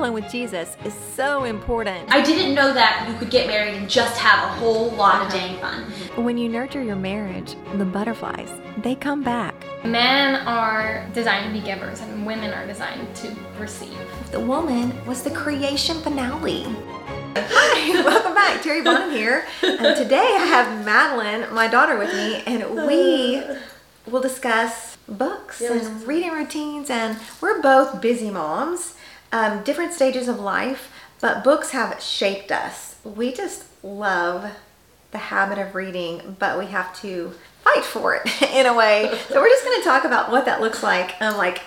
traveling with Jesus is so important. I didn't know that you could get married and just have a whole lot of uh-huh. dang fun. When you nurture your marriage, the butterflies, they come back. Men are designed to be givers and women are designed to receive. The woman was the creation finale. Hi, welcome back. Terry Bonham here. And today I have Madeleine, my daughter, with me, and we will discuss books and reading routines. And we're both busy moms, um, different stages of life, but books have shaped us. We just love the habit of reading, but we have to fight for it in a way. So we're just going to talk about what that looks like. Um, like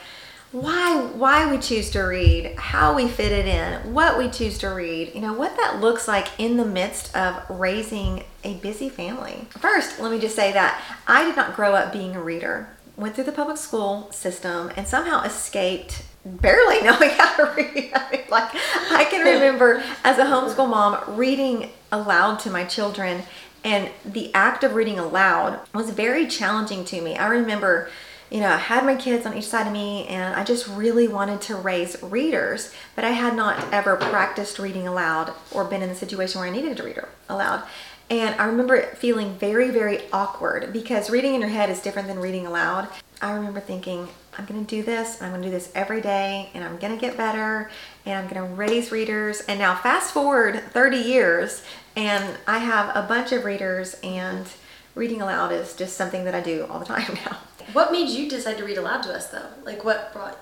why why we choose to read, how we fit it in, what we choose to read, you know, what that looks like in the midst of raising a busy family. First, let me just say that I did not grow up being a reader. Went through the public school system and somehow escaped barely knowing how to read. I mean, like I can remember as a homeschool mom reading aloud to my children and the act of reading aloud was very challenging to me. I remember you know, I had my kids on each side of me and I just really wanted to raise readers, but I had not ever practiced reading aloud or been in a situation where I needed to read aloud. And I remember feeling very, very awkward because reading in your head is different than reading aloud. I remember thinking, I'm going to do this, I'm going to do this every day, and I'm going to get better, and I'm going to raise readers. And now, fast forward 30 years, and I have a bunch of readers, and reading aloud is just something that I do all the time now. What made you decide to read aloud to us, though? Like, what brought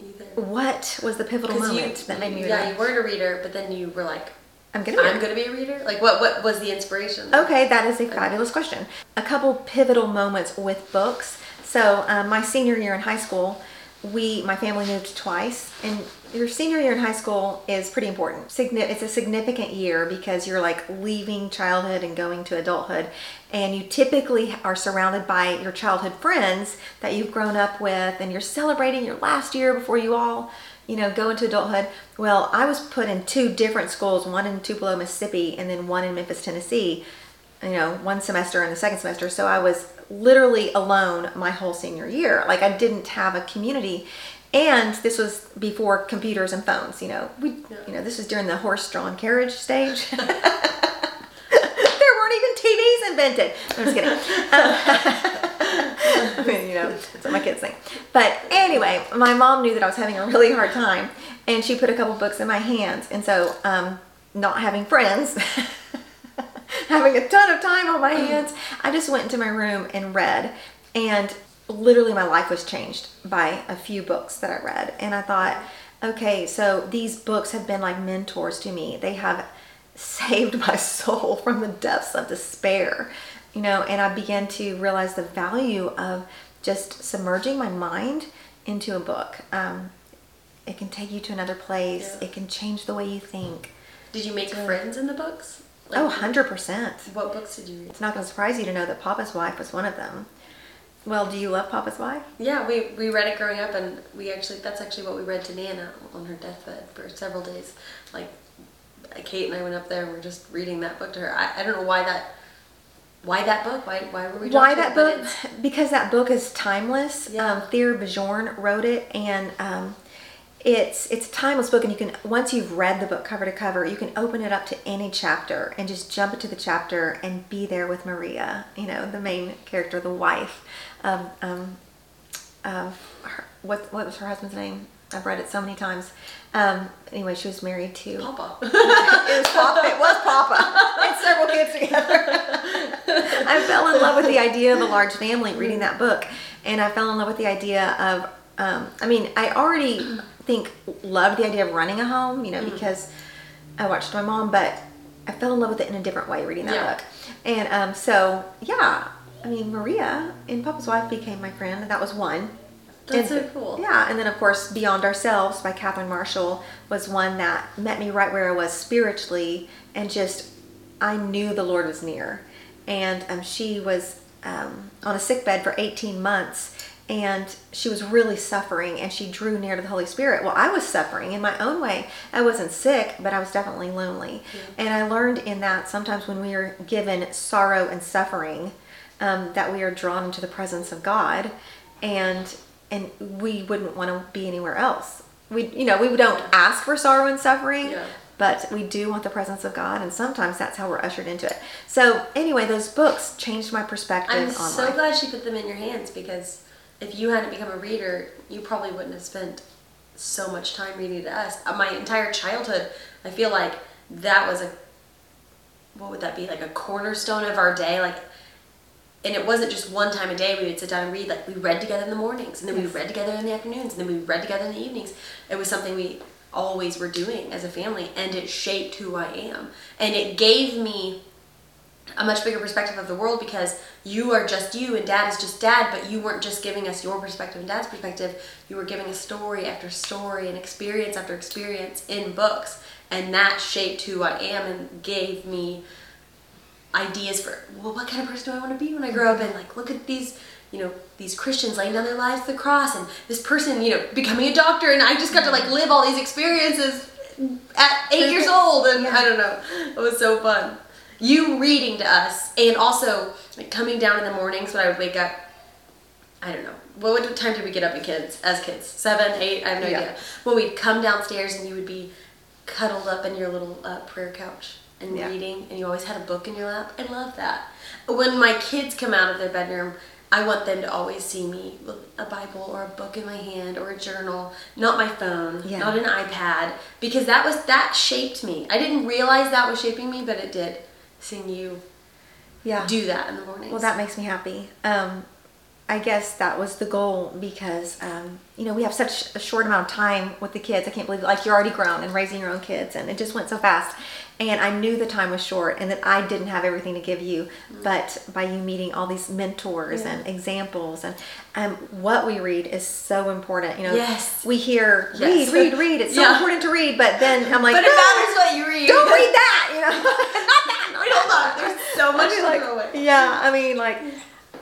you there? What was the pivotal moment you, that made me read? Yeah, you weren't a reader, but then you were like, I'm gonna. I'm to be a reader? Like, what, what was the inspiration? Okay, that is a fabulous question. A couple pivotal moments with books. So, um, my senior year in high school, we my family moved twice, and your senior year in high school is pretty important. It's a significant year because you're like leaving childhood and going to adulthood, and you typically are surrounded by your childhood friends that you've grown up with, and you're celebrating your last year before you all you know, go into adulthood. Well, I was put in two different schools, one in Tupelo, Mississippi, and then one in Memphis, Tennessee, you know, one semester and the second semester. So I was literally alone my whole senior year. Like I didn't have a community. And this was before computers and phones, you know. We you know, this was during the horse-drawn carriage stage. there weren't even TVs invented. I'm just kidding. Um, I mean, you know, that's what my kids think. But anyway, my mom knew that I was having a really hard time, and she put a couple books in my hands. And so, um, not having friends, having a ton of time on my hands, I just went into my room and read. And literally, my life was changed by a few books that I read. And I thought, okay, so these books have been like mentors to me. They have saved my soul from the depths of despair you know and i began to realize the value of just submerging my mind into a book um, it can take you to another place Yeah. it can change the way you think Did you make friends in the books? Oh 100% What books did you read? it's not going to surprise you to know that papa's wife was one of them well do you love papa's wife Yeah, we, we read it growing up, and we actually, that's actually what we read to Nana on her deathbed for several days. Like, Kate and I went up there and we are just reading that book to her. I, I don't know why that, why that book? Why, why were we why that book because that book is timeless Yeah. um, Thyra Bjorn wrote it and um, it's it's a timeless book and you can once you've read the book cover to cover you can open it up to any chapter and just jump into the chapter and be there with maria you know the main character the wife of um, of her, what what was her husband's name i've read it so many times um, anyway she was married to Papa. it was Papa. It was Papa. And several kids together. I fell in love with the idea of a large family reading that book, and I fell in love with the idea of. Um, I mean, I already think loved the idea of running a home, you know, because I watched my mom, but I fell in love with it in a different way reading that Yeah. book. And um, so, yeah, I mean, Maria in Papa's Wife became my friend, and that was one. That's And- so cool. Yeah, and then of course, Beyond Ourselves by Catherine Marshall was one that met me right where I was spiritually, and just I knew the Lord was near. And um, she was um, on a sick bed for 18 months, and she was really suffering, and she drew near to the Holy Spirit. Well, I was suffering in my own way. I wasn't sick, but I was definitely lonely. And I learned in that sometimes when we are given sorrow and suffering, um, that we are drawn into the presence of God, and and we wouldn't want to be anywhere else. we you know we don't ask for sorrow and suffering Yeah. but we do want the presence of god and sometimes that's how we're ushered into it so anyway those books changed my perspective I'm on so life glad she put them in your hands because if you hadn't become a reader, you probably wouldn't have spent so much time reading to us. Uh, My entire childhood, I feel like that was a what would that be like a cornerstone of our day, like. And it wasn't just one time a day we would sit down and read. Like we read together in the mornings, and then we read together in the afternoons, and then we read together in the evenings. It was something we always were doing as a family, and it shaped who I am. And it gave me a much bigger perspective of the world because you are just you and dad is just dad, but you weren't just giving us your perspective and dad's perspective. You were giving us story after story and experience after experience in books. And that shaped who I am and gave me ideas for well what kind of person do I want to be when I grow up? And like look at these you know these Christians laying down their lives to the cross and this person you know becoming a doctor. And I just got to like live all these experiences at eight years old. And I don't know. It was so fun you reading to us and also like coming down in the mornings when I would wake up I don't know what, what time did we get up as kids as kids seven eight I have no Yeah. idea when we'd come downstairs and you would be cuddled up in your little uh, prayer couch and Yeah. reading and you always had a book in your lap I love that when my kids come out of their bedroom I want them to always see me with a Bible or a book in my hand or a journal, not my phone, Yeah. not an iPad, because that was that shaped me. I didn't realize that was shaping me, but it did. Seeing you yeah do that in the morning. Well, that makes me happy. Um, I guess that was the goal because, um, you know, we have such a short amount of time with the kids. I can't believe, like, you're already grown and raising your own kids, and it just went so fast. And I knew the time was short and that I didn't have everything to give you, but by you meeting all these mentors Yeah. and examples and um, what we read is so important. You know, Yes. we hear Yes. read, read, read. It's so Yeah. important to read, but then I'm like, but it "No, matters what you read. Don't read that. You know, not that. Not hold on. There's so much I mean, to like, throw away. Yeah, I mean, like,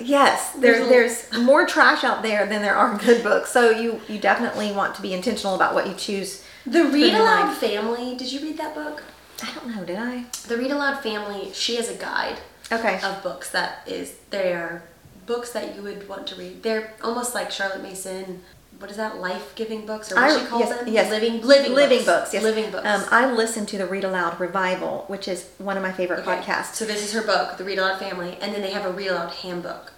yes, there, There's there's more trash out there than there are good books. So you you definitely want to be intentional about what you choose. The Read Aloud. Family. Did you read that book? I don't know, did I? The Read Aloud Family. She has a guide Okay. of books that is they are books that you would want to read. They're almost like Charlotte Mason. What is that? Life giving books or what I- she calls yes, them? yes. Living living living books. books. Yes, Living books. Um, I listened to the Read Aloud Revival, which is one of my favorite Okay. podcasts. So this is her book, The Read Aloud Family, and then they have a Read Aloud handbook.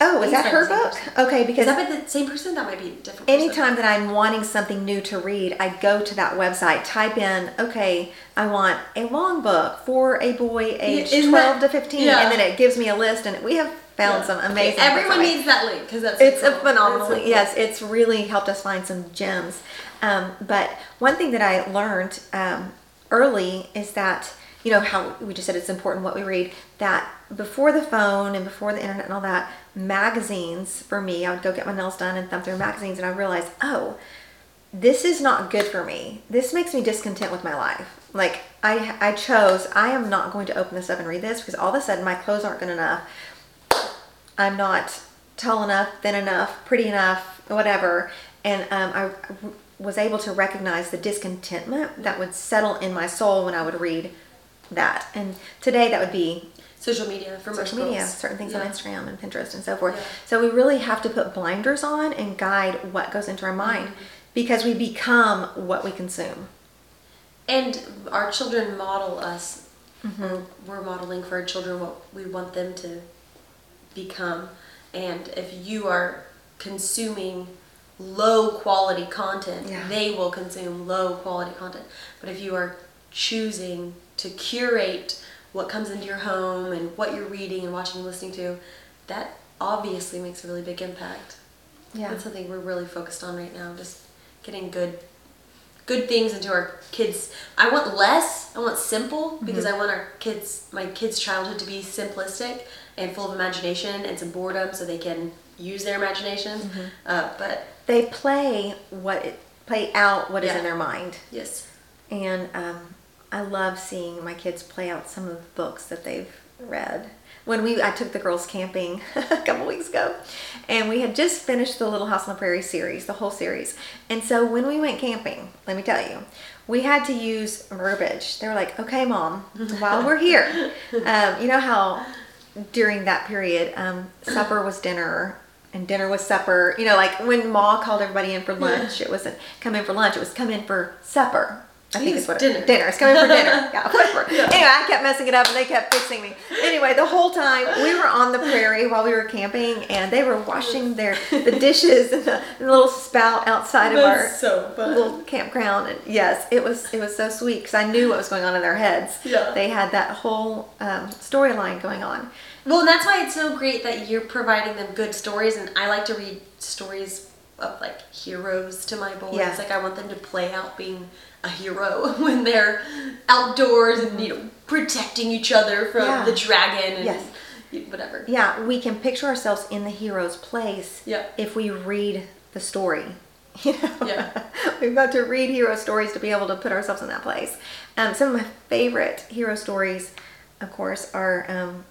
oh, is that her book? person. Okay, Is because that by the same person? That might be different. person. anytime that I'm wanting something new to read, I go to that website, type in, okay, I want a long book for a boy aged isn't 12 that- to 15, yeah. and then it gives me a list, and we have found some amazing. Everyone needs that link because that's It's a phenomenal. Cool. Yes, it's really helped us find some gems. Um, but one thing that I learned um, early is that you know how we just said it's important what we read. That before the phone and before the internet and all that, magazines for me, I would go get my nails done and thumb through magazines, and I realized, oh, this is not good for me. This makes me discontent with my life. Like I, I chose. I am not going to open this up and read this because all of a sudden my clothes aren't good enough. I'm not tall enough, thin enough, pretty enough, whatever. And um, I was able to recognize the discontentment that would settle in my soul when I would read that. And today that would be Social media for most social media, certain things on Instagram and Pinterest and so forth. Yeah. So we really have to put blinders on and guide what goes into our mind Mm-hmm. because we become what we consume. And our children model us. Mm-hmm. We're modeling for our children what we want them to become. And if you are consuming low quality content, Yeah. they will consume low quality content. But if you are choosing to curate what comes into your home and what you're reading and watching and listening to, that obviously makes a really big impact. Yeah. That's something we're really focused on right now, just getting good good things into our kids. I want less, I want simple because mm-hmm. I want our kids my kids' childhood to be simplistic and full of imagination and some boredom so they can use their imagination. Uh, but They play what it, play out what is Yeah. in their mind. yes. And um, I love seeing my kids play out some of the books that they've read. When we, I took the girls camping a couple weeks ago, and we had just finished the Little House on the Prairie series, the whole series. And so when we went camping, let me tell you, we had to use verbiage. They were like, "Okay, mom, while we're here, um, you know how during that period, um, supper was dinner, and dinner was supper. You know, like when Ma called everybody in for lunch, it wasn't come in for lunch, it was come in for supper. I think it's what dinner. It, dinner. It's coming for dinner. Yeah, whatever. Anyway, I kept messing it up and they kept fixing me. Anyway, the whole time we were on the prairie while we were camping and they were washing their the dishes in the, in the little spout outside of our so little campground and yes it was it was so sweet because i knew what was going on in their heads Yeah. they had that whole um, storyline going on Well, that's why it's so great that you're providing them good stories, and I like to read stories of like heroes to my boys. Yeah. Like I want them to play out being a hero when they're outdoors and you know protecting each other from Yeah. the dragon and Yes. whatever. yeah we can picture ourselves in the hero's place Yeah. if we read the story you know Yeah. we've got to read hero stories to be able to put ourselves in that place um, some of my favorite hero stories of course are um,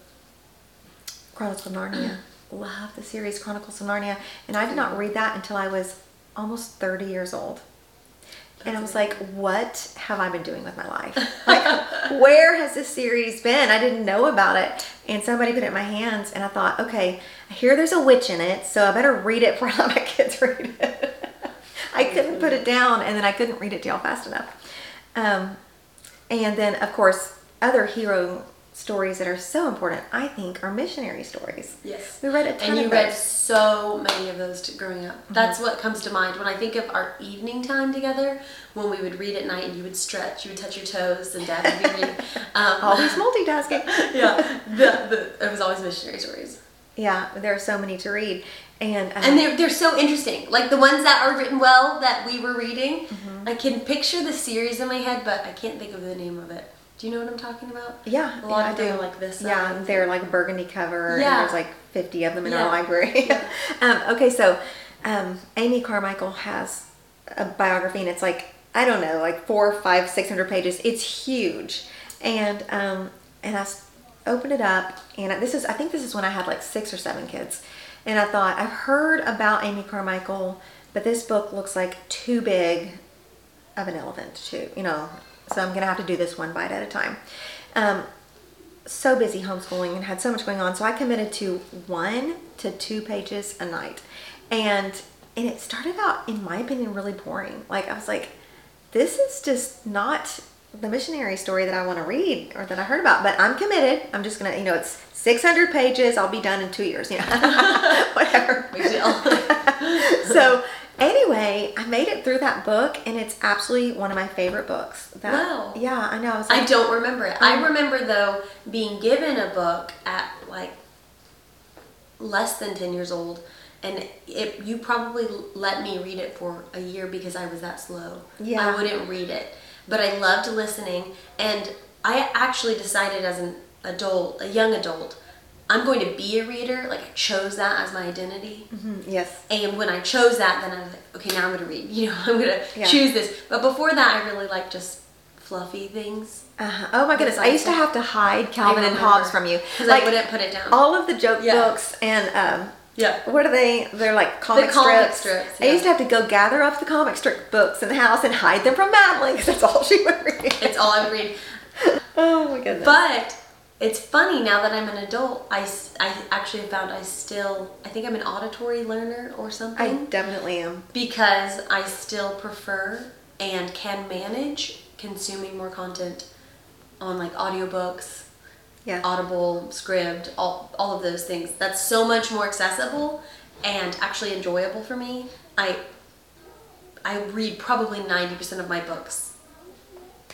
chronicles of narnia love the series chronicles of narnia and i did not read that until i was almost 30 years old and I was like, what have I been doing with my life? Like, where has this series been? I didn't know about it. And somebody put it in my hands, and I thought, okay, I hear there's a witch in it, so I better read it before I let my kids read it. I couldn't put it down, and then I couldn't read it to y'all fast enough. Um, and then, of course, other hero stories that are so important, I think, are missionary stories. Yes. We read a ton And you of read so many of those t- growing up. That's what comes to mind when I think of our evening time together. When we would read at night, and you would stretch, you would touch your toes, and Dad would be reading. Um, Always multitasking. yeah, the, the, it was always missionary stories. Yeah, there are so many to read. And, uh, And they're, they're so interesting. Like the ones that are written well that we were reading, Mm-hmm. I can picture the series in my head, but I can't think of the name of it. Do you know what I'm talking about? Yeah, A lot yeah, of I them do. are like this Yeah, size. they're like burgundy cover, Yeah. and there's like 50 of them in Yeah. our library. um, okay, so um, Amy Carmichael has a biography, and it's like I don't know, like four, five, six hundred pages. It's huge, and um, and I opened it up, and this is I think this is when I had like six or seven kids, and I thought I've heard about Amy Carmichael, but this book looks like too big of an elephant to, you know, so I'm gonna have to do this one bite at a time. Um, so busy homeschooling and had so much going on, so I committed to one to two pages a night, and and it started out, in my opinion, really boring. Like I was like, this is just not the missionary story that I want to read or that I heard about, but I'm committed. I'm just gonna, you know, it's 600 pages. I'll be done in two years. You know, whatever. So anyway, I made it through that book, and it's absolutely one of my favorite books. That, Wow. Yeah, I know. I, was I don't remember it. I mm. remember though being given a book at like less than 10 years old and it you probably let me read it for a year because I was that slow. Yeah. I wouldn't read it. But I loved listening and I actually decided as an adult, a young adult, I'm going to be a reader. Like I chose that as my identity. Mhm, Yes. And when I chose that, then I was like, okay, now I'm gonna read. You know, I'm gonna Yeah. choose this. But before that, I really liked just fluffy things. Uh, oh my goodness! I used to have to hide Calvin and. Hobbes from you. Because I wouldn't put it down. all of the joke Yeah. books and um, yeah. what are they? They're like comic comic strips. strips, I used to have to go gather up the comic strip books in the house and hide them from Madeleine because that's all she would read. It's all I would read. oh my goodness! But it's funny now that I'm an adult, I, I actually found I still, I think I'm an auditory learner or something. I definitely am. because I still prefer and can manage consuming more content on like audiobooks, Yeah. Audible, Scribd, all, all of those things. That's so much more accessible and actually enjoyable for me. I I read probably 90% of my books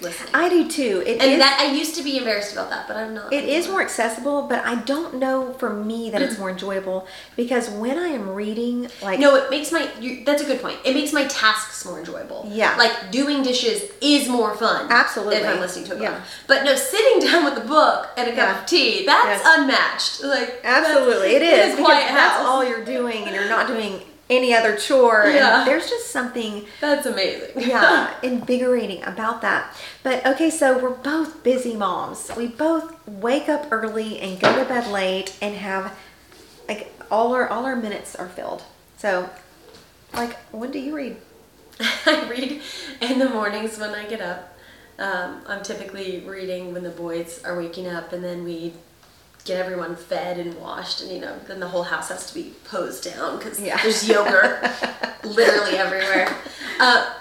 listening. I do too. It and is- that I used to be embarrassed about that, but I'm not. It is anymore. more accessible, but I don't know for me that it's mm. more enjoyable because when I am reading, like, No, it makes my. You, that's a good point. It makes my tasks more enjoyable. Yeah. Like doing dishes is more fun. Absolutely. If I'm listening to a book. Yeah. But no, sitting down with a book and a cup Yeah. of tea, that's Yes. unmatched. Like Absolutely, it is is in because that's all you're doing, and you're not doing any other chore. Yeah. And there's just something, That's amazing. yeah, invigorating about that. But okay, so we're both busy moms. We both wake up early and go to bed late, and have like all our all our minutes are filled. So, like, when do you read? I read in the mornings when I get up. Um, I'm typically reading when the boys are waking up, and then we get everyone fed and washed, and you know, then the whole house has to be posed down because Yeah. there's yogurt literally everywhere. Uh,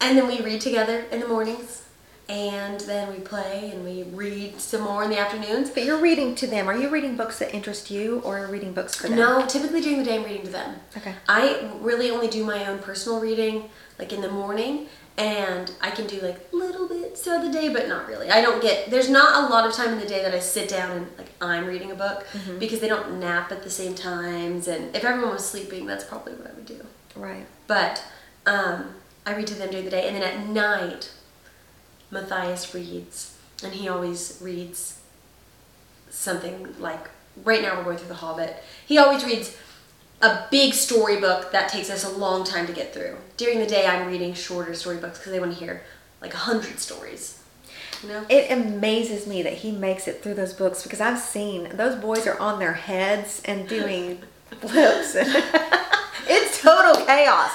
and then we read together in the mornings, and then we play and we read some more in the afternoons. But you're reading to them. Are you reading books that interest you or are you reading books for them? No, typically during the day I'm reading to them. Okay. I really only do my own personal reading like in the morning and I can do like little bits throughout the day but not really. I don't get there's not a lot of time in the day that I sit down and like I'm reading a book Mm-hmm. because they don't nap at the same times and if everyone was sleeping that's probably what I would do. Right. But um, I read to them during the day, and then at night, Matthias reads, and he always reads something like. Right now, we're going through The Hobbit. He always reads a big storybook that takes us a long time to get through. During the day, I'm reading shorter storybooks because they want to hear like a hundred stories. You know? It amazes me that he makes it through those books because I've seen those boys are on their heads and doing flips. it's total chaos.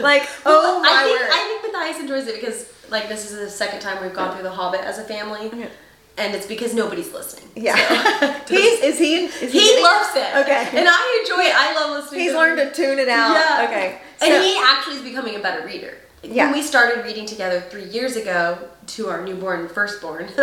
Like, oh my I think, word. I think Matthias enjoys it because, like, this is the second time we've gone through The Hobbit as a family, and it's because nobody's listening. yeah. He's is he is He getting loves it. Okay. And I enjoy it. I love listening He's learned to tune it out. Yeah. Okay. And he actually is becoming a better reader. Yeah. When we started reading together three years ago to our newborn firstborn,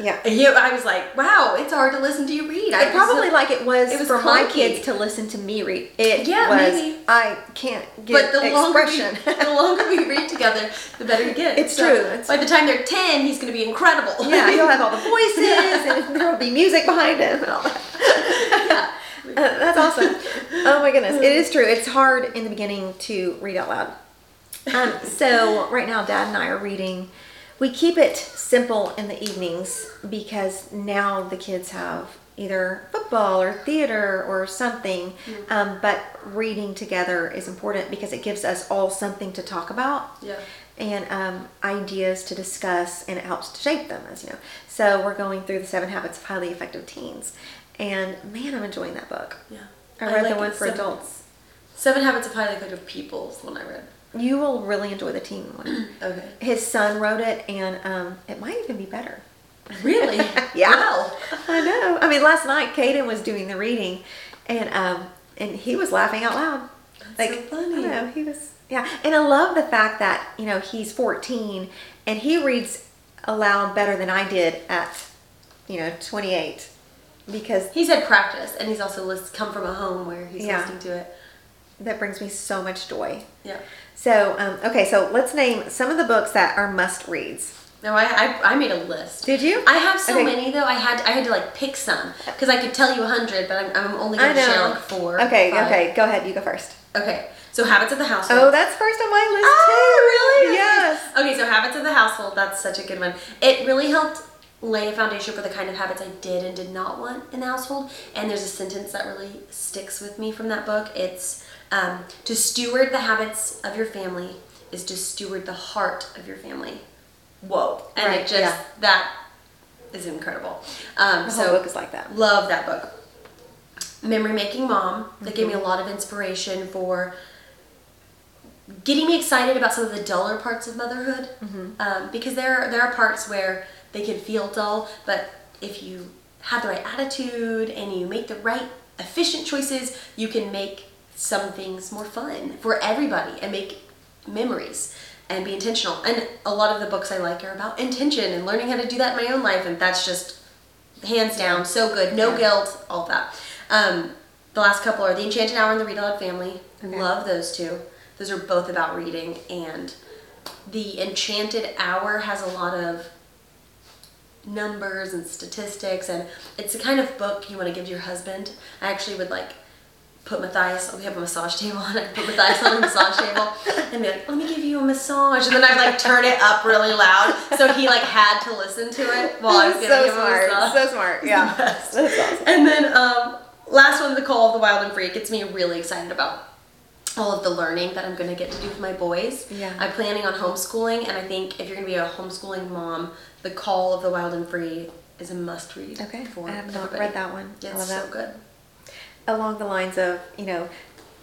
Yeah. he, I was like, wow, it's hard to listen to you read. I It probably was- like it was, it was for my kids to listen to me read. It Yeah, was maybe. I can't But get the longer, we, expression. the longer we read together, the better you get. It's true. It's- by the time they're 10, he's going to be incredible. yeah, he'll have all the voices and there will be music behind him and all that. Uh, that's awesome. Oh my goodness, it is true. It's hard in the beginning to read out loud. Um, so right now, Dad and I are reading. We keep it simple in the evenings because now the kids have either football or theater or something. Um, but reading together is important because it gives us all something to talk about Yeah. and um, ideas to discuss, and it helps to shape them, as you know. So we're going through the Seven Habits of Highly Effective Teens, and man, I'm enjoying that book. Yeah. I read like the one for Seven- adults. Seven Habits of Highly Effective People is the one I read. You will really enjoy the teen one. Okay. His son wrote it, and um, it might even be better. Really? Yeah. Wow. I know. I mean, last night Caden was doing the reading, and um, and he was laughing out loud. That's so funny. I know he was. Yeah, and I love the fact that you know he's 14 and he reads aloud better than I did at you know 28 because He's had practice, and he's also come from a home where he's Yeah. listening to it. that brings me so much joy. Yeah. So um, okay, so let's name some of the books that are must reads. No, I, I I made a list. Did you? I have so Okay. many though. I had I had to like pick some because I could tell you a hundred, but I'm, I'm only going to share like four. Okay, five. okay, go ahead. You go first. Okay. So habits of the household. Oh, that's first on my list Oh, too. really? Yes. Okay, so habits of the household. That's such a good one. It really helped lay a foundation for the kind of habits I did and did not want in the household. And there's a sentence that really sticks with me from that book. It's um, to steward the habits of your family is to steward the heart of your family. Whoa! And Right, it just yeah. that is incredible. Um, The so book is like that. Love that book. Memory Making Mom. That gave me a lot of inspiration for getting me excited about some of the duller parts of motherhood. Um, because there there are parts where they can feel dull, but if you have the right attitude and you make the right efficient choices, you can make some things more fun for everybody and make memories and be intentional. And a lot of the books I like are about intention and learning how to do that in my own life, and that's just hands down so good. No Yeah. guilt, all that. Um, the last couple are The Enchanted Hour and The Read Aloud Family. Okay. Love those two. Those are both about reading, and The Enchanted Hour has a lot of numbers and statistics, and it's the kind of book you want to give to your husband. I actually would like put Matthias, we have a massage table, and I put Matthias on a massage table and be like, let me give you a massage. And then I like turn it up really loud. So he like had to listen to it while I was giving so him smart. a massage. So smart. Yeah. That's awesome. And then um, last one, The Call of the Wild and Free, gets me really excited about all of the learning that I'm going to get to do with my boys. Yeah. I'm planning on homeschooling, and I think if you're going to be a homeschooling mom, The Call of the Wild and Free is a must read. Okay. For I have not everybody. read that one. Yeah, I it's so good. Along the lines of, you know,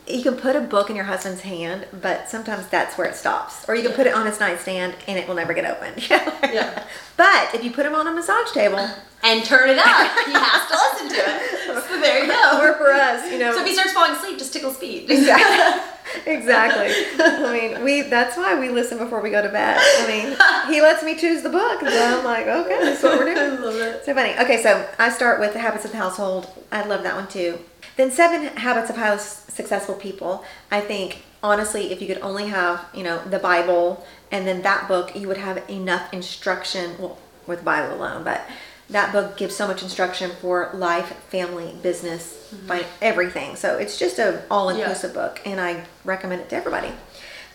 you can put a book in your husband's hand, but sometimes that's where it stops. Or you can put it on his nightstand and it will never get opened. Yeah. But if you put him on a massage table, and turn it up. he has to listen to it. So there you go. Or for us, you know. So if he starts falling asleep, just tickle speed. Exactly. exactly. I mean, we that's why we listen before we go to bed. I mean, he lets me choose the book, and so I'm like, okay, that's what we're doing. I love it. So funny. Okay, so I start with the habits of the household. I love that one too. Then seven habits of highly successful people. I think honestly, if you could only have you know the Bible and then that book, you would have enough instruction. Well, with Bible alone, but that book gives so much instruction for life, family, business, by everything. So it's just a all inclusive book, and I recommend it to everybody.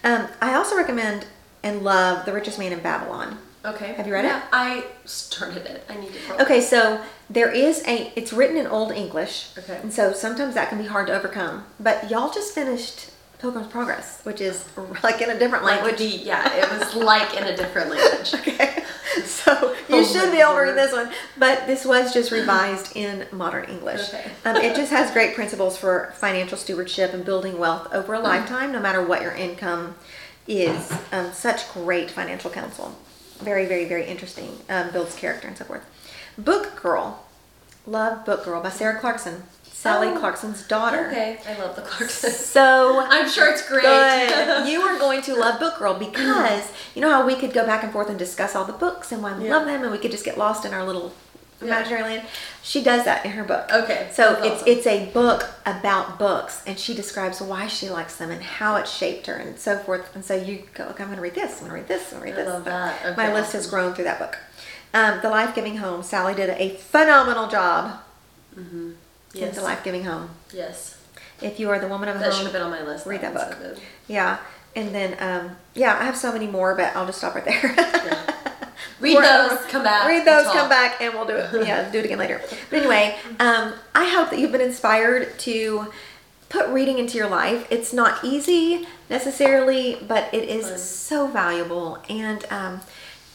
Um, I also recommend and love The Richest Man in Babylon. Okay. Have you read yeah, it? I started it. I need to. Okay, so there is a. It's written in Old English. Okay. And so sometimes that can be hard to overcome. But y'all just finished Pilgrim's Progress, which is like in a different language. the yeah, it was like in a different language. Okay. So you Oh should be able to read this one, but this was just revised in modern English. Okay. Um, it just has great principles for financial stewardship and building wealth over Mm-hmm. a lifetime, no matter what your income is. Um, such great financial counsel. Very, very, very interesting. Um, builds character and so forth. Book Girl. Love Book Girl by Sarah Clarkson. Sally Oh, Clarkson's daughter. Okay, I love the Clarksons. So I'm sure it's great. You are going to love Book Girl because you know how we could go back and forth and discuss all the books and why we Yeah. love them, and we could just get lost in our little. Imaginary land. She does that in her book. Okay, So that's it's it's a book about books, and she describes why she likes them and how it shaped her and so forth. And so you go, okay, I'm going to read this. I'm going to read this. I'm going to read I this. love that. Okay, My list has grown through that book. Um, the Life Giving Home. Sally did a phenomenal job in Yes. The Life Giving Home. Yes. If you are the woman of the That home, should have been on my list. read that one's book. so. Yeah, and then um, yeah, I have so many more, but I'll just stop right there. Read We're- those, come back, Read those, come back, and we'll do it. Yeah, do it again later. But anyway, um, I hope that you've been inspired to put reading into your life. It's not easy necessarily, but it is Fun. so valuable. And um,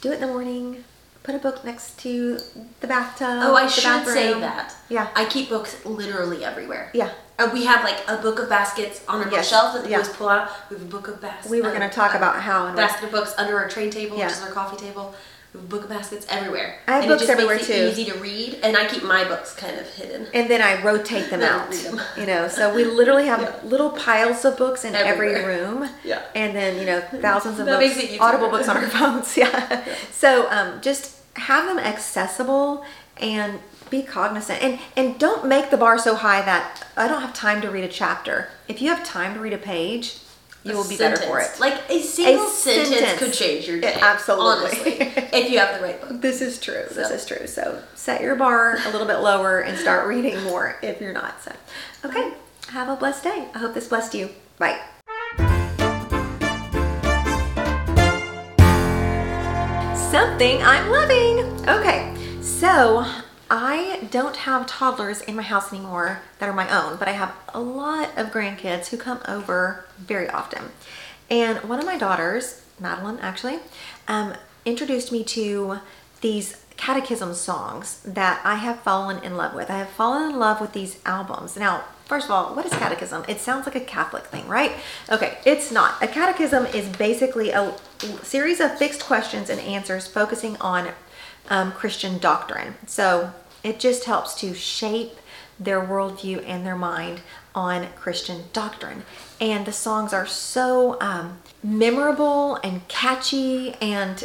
do it in the morning. Put a book next to the bathtub. Oh, I should say that. Yeah. I keep books literally everywhere. Yeah. Uh, we have like a book of baskets on our Yes, bookshelf that we yeah. always pull out. We have a book of baskets. We were gonna talk about how basket of books under our train table, Yeah. which is our coffee table. We have a book baskets everywhere. I have and books everywhere, makes it too. Easy to read, and I keep my books kind of hidden. and then I rotate them out. them. You know, so we literally have Yeah. little piles of books in every room. Yeah. And then you know thousands of That books, makes it easier. audible books on our phones. Yeah. So um, just have them accessible and be cognizant and and don't make the bar so high that I don't have time to read a chapter. If you have time to read a page, you will be better for it. Like a single A sentence, sentence. could change your day. absolutely. Honestly, if you have the right book. This is true. This is true. So set your bar a little bit lower and start reading more if you're not. So, okay. Have a blessed day. I hope this blessed you. Bye. Something I'm loving. Okay. So, I don't have toddlers in my house anymore that are my own, but I have a lot of grandkids who come over very often. And one of my daughters, Madeleine actually, um, introduced me to these catechism songs that I have fallen in love with. I have fallen in love with these albums. Now, first of all, what is catechism? It sounds like a Catholic thing, right? Okay, it's not. A catechism is basically a series of fixed questions and answers focusing on um, Christian doctrine. So it just helps to shape their worldview and their mind on Christian doctrine. And the songs are so um, memorable and catchy, and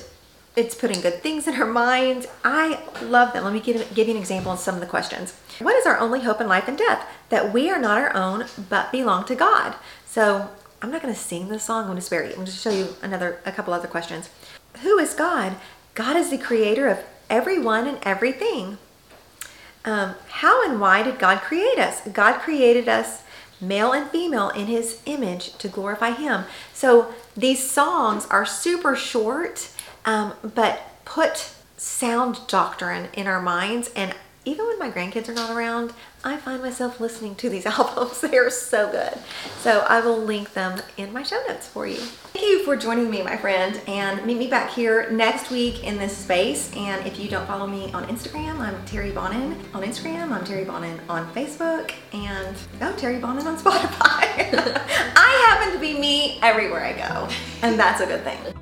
it's putting good things in her mind. I love them. Let me give, give you an example of some of the questions. What is our only hope in life and death? That we are not our own, but belong to God. So I'm not going to sing this song. I'm going to spare you. I'm going to show you another, a couple other questions. Who is God? God is the creator of everyone and everything. Um, how and why did God create us? God created us male and female in his image to glorify him. So these songs are super short, um, but put sound doctrine in our minds. And even when my grandkids are not around, I find myself listening to these albums. They are so good. So I will link them in my show notes for you. Thank you for joining me, my friend, and meet me back here next week in this space. And if you don't follow me on Instagram, I'm Terry Bonin on Instagram. I'm Terry Bonin on Facebook, and oh, Terry Bonin on Spotify. I happen to be me everywhere I go, and that's a good thing.